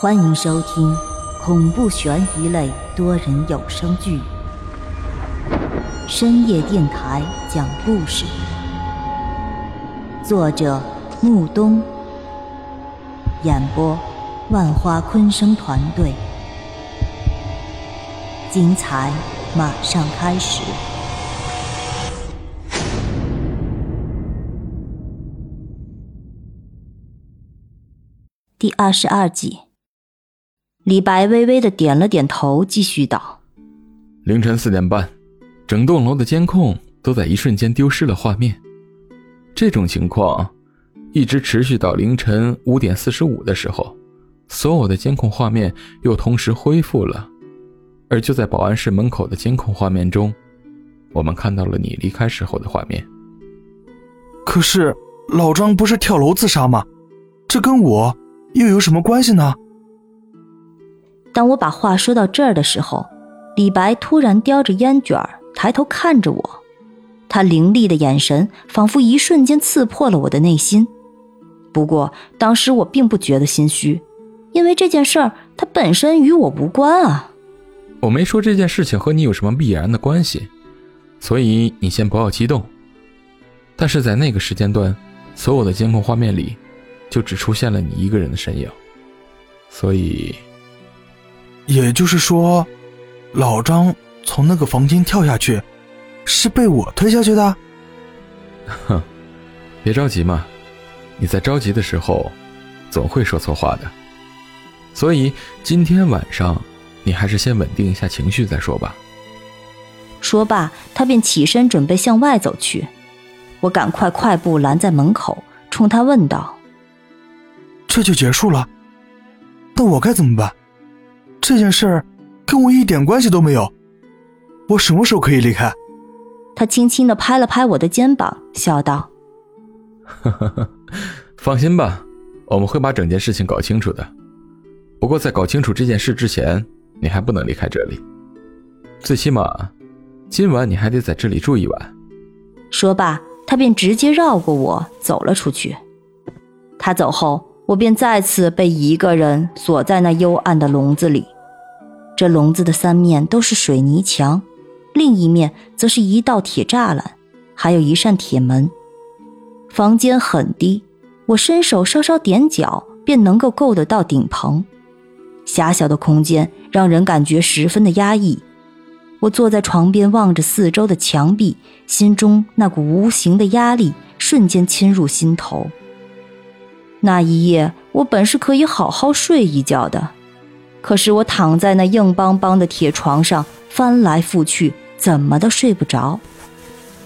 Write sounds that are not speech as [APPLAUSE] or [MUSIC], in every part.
欢迎收听恐怖悬疑类多人有声剧《深夜电台讲故事》，作者木冬，演播万花昆声团队，精彩马上开始。第二十二集。李白微微的点了点头，继续道：“凌晨四点半，整栋楼的监控都在一瞬间丢失了画面。这种情况一直持续到凌晨五点四十五的时候，所有的监控画面又同时恢复了。而就在保安室门口的监控画面中，我们看到了你离开时候的画面。可是老张不是跳楼自杀吗？这跟我又有什么关系呢？”当我把话说到这儿的时候，李白突然叼着烟卷抬头看着我，他凌厉的眼神仿佛一瞬间刺破了我的内心。不过当时我并不觉得心虚，因为这件事儿它本身与我无关啊。我没说这件事情和你有什么必然的关系，所以你先不要激动。但是在那个时间段，所有的监控画面里，就只出现了你一个人的身影，所以。也就是说，老张从那个房间跳下去，是被我推下去的。哼，别着急嘛，你在着急的时候，总会说错话的。所以今天晚上，你还是先稳定一下情绪再说吧。说罢，他便起身准备向外走去。我赶快快步拦在门口，冲他问道：“这就结束了？那我该怎么办？”这件事儿跟我一点关系都没有，我什么时候可以离开？他轻轻的拍了拍我的肩膀，笑道：“ [LAUGHS] 放心吧，我们会把整件事情搞清楚的。不过在搞清楚这件事之前，你还不能离开这里，最起码今晚你还得在这里住一晚。”说罢，他便直接绕过我走了出去。他走后。我便再次被一个人锁在那幽暗的笼子里，这笼子的三面都是水泥墙，另一面则是一道铁栅栏，还有一扇铁门。房间很低，我伸手稍稍点脚便能够够得到顶棚。狭小的空间让人感觉十分的压抑。我坐在床边，望着四周的墙壁，心中那股无形的压力瞬间侵入心头。那一夜，我本是可以好好睡一觉的，可是我躺在那硬邦邦的铁床上，翻来覆去，怎么都睡不着。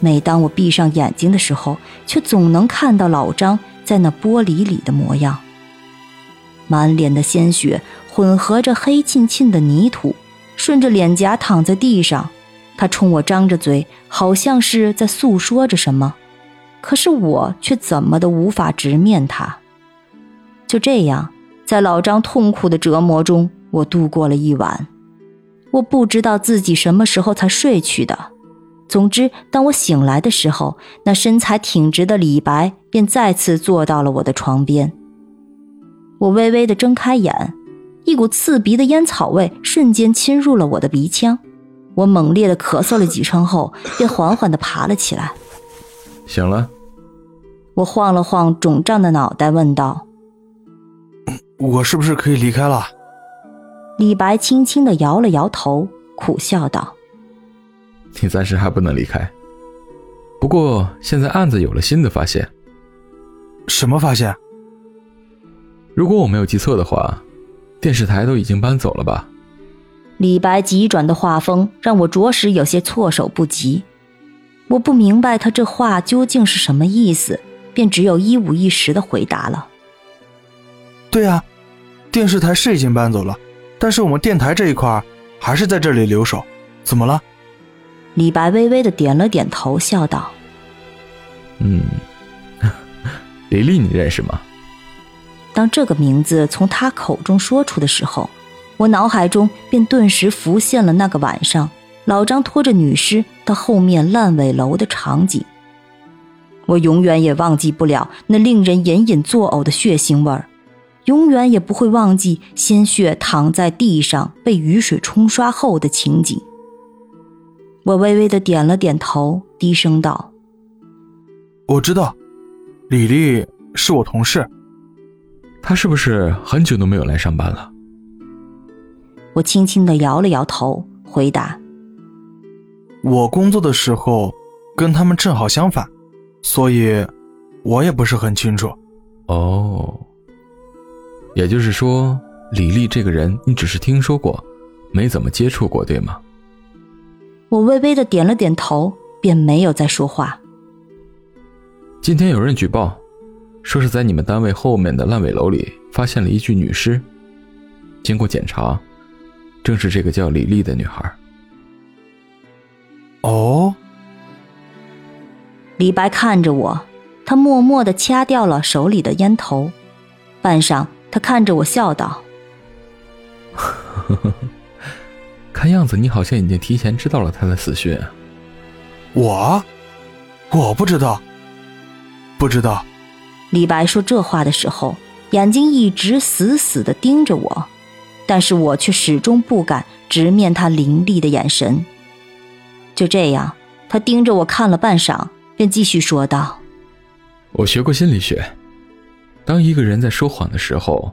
每当我闭上眼睛的时候，却总能看到老张在那玻璃里的模样，满脸的鲜血混合着黑沁沁的泥土，顺着脸颊躺在地上。他冲我张着嘴，好像是在诉说着什么，可是我却怎么都无法直面他。就这样，在老张痛苦的折磨中，我度过了一晚。我不知道自己什么时候才睡去的。总之，当我醒来的时候，那身材挺直的李白便再次坐到了我的床边。我微微的睁开眼，一股刺鼻的烟草味瞬间侵入了我的鼻腔。我猛烈的咳嗽了几声后，便缓缓的爬了起来。醒了。我晃了晃肿胀的脑袋，问道。我是不是可以离开了？李白轻轻的摇了摇头，苦笑道：“你暂时还不能离开。不过现在案子有了新的发现。什么发现？如果我没有记错的话，电视台都已经搬走了吧？”李白急转的画风让我着实有些措手不及。我不明白他这话究竟是什么意思，便只有一五一十的回答了。对呀，电视台是已经搬走了，但是我们电台这一块还是在这里留守。怎么了？李白微微的点了点头，笑道：“嗯，李丽，你认识吗？”当这个名字从他口中说出的时候，我脑海中便顿时浮现了那个晚上老张拖着女尸到后面烂尾楼的场景。我永远也忘记不了那令人隐隐作呕的血腥味儿。永远也不会忘记鲜血躺在地上被雨水冲刷后的情景。我微微的点了点头，低声道：“我知道，李丽是我同事。她是不是很久都没有来上班了？”我轻轻的摇了摇头，回答：“我工作的时候跟他们正好相反，所以我也不是很清楚。”哦。也就是说，李丽这个人你只是听说过，没怎么接触过，对吗？我微微的点了点头，便没有再说话。今天有人举报，说是在你们单位后面的烂尾楼里发现了一具女尸。经过检查，正是这个叫李丽的女孩。哦。李白看着我，他默默的掐掉了手里的烟头，半晌。他看着我笑道：“ [LAUGHS] 看样子你好像已经提前知道了他的死讯。”我，我不知道，不知道。李白说这话的时候，眼睛一直死死的盯着我，但是我却始终不敢直面他凌厉的眼神。就这样，他盯着我看了半晌，便继续说道：“我学过心理学。”当一个人在说谎的时候，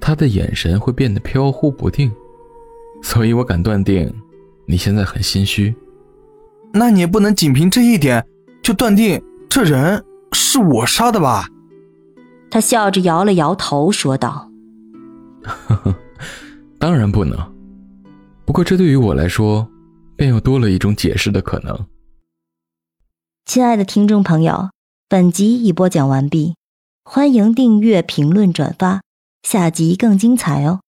他的眼神会变得飘忽不定，所以我敢断定，你现在很心虚。那你也不能仅凭这一点就断定这人是我杀的吧？他笑着摇了摇头，说道：“呵呵，当然不能。不过这对于我来说，便又多了一种解释的可能。”亲爱的听众朋友，本集已播讲完毕。欢迎订阅、评论、转发，下集更精彩哦！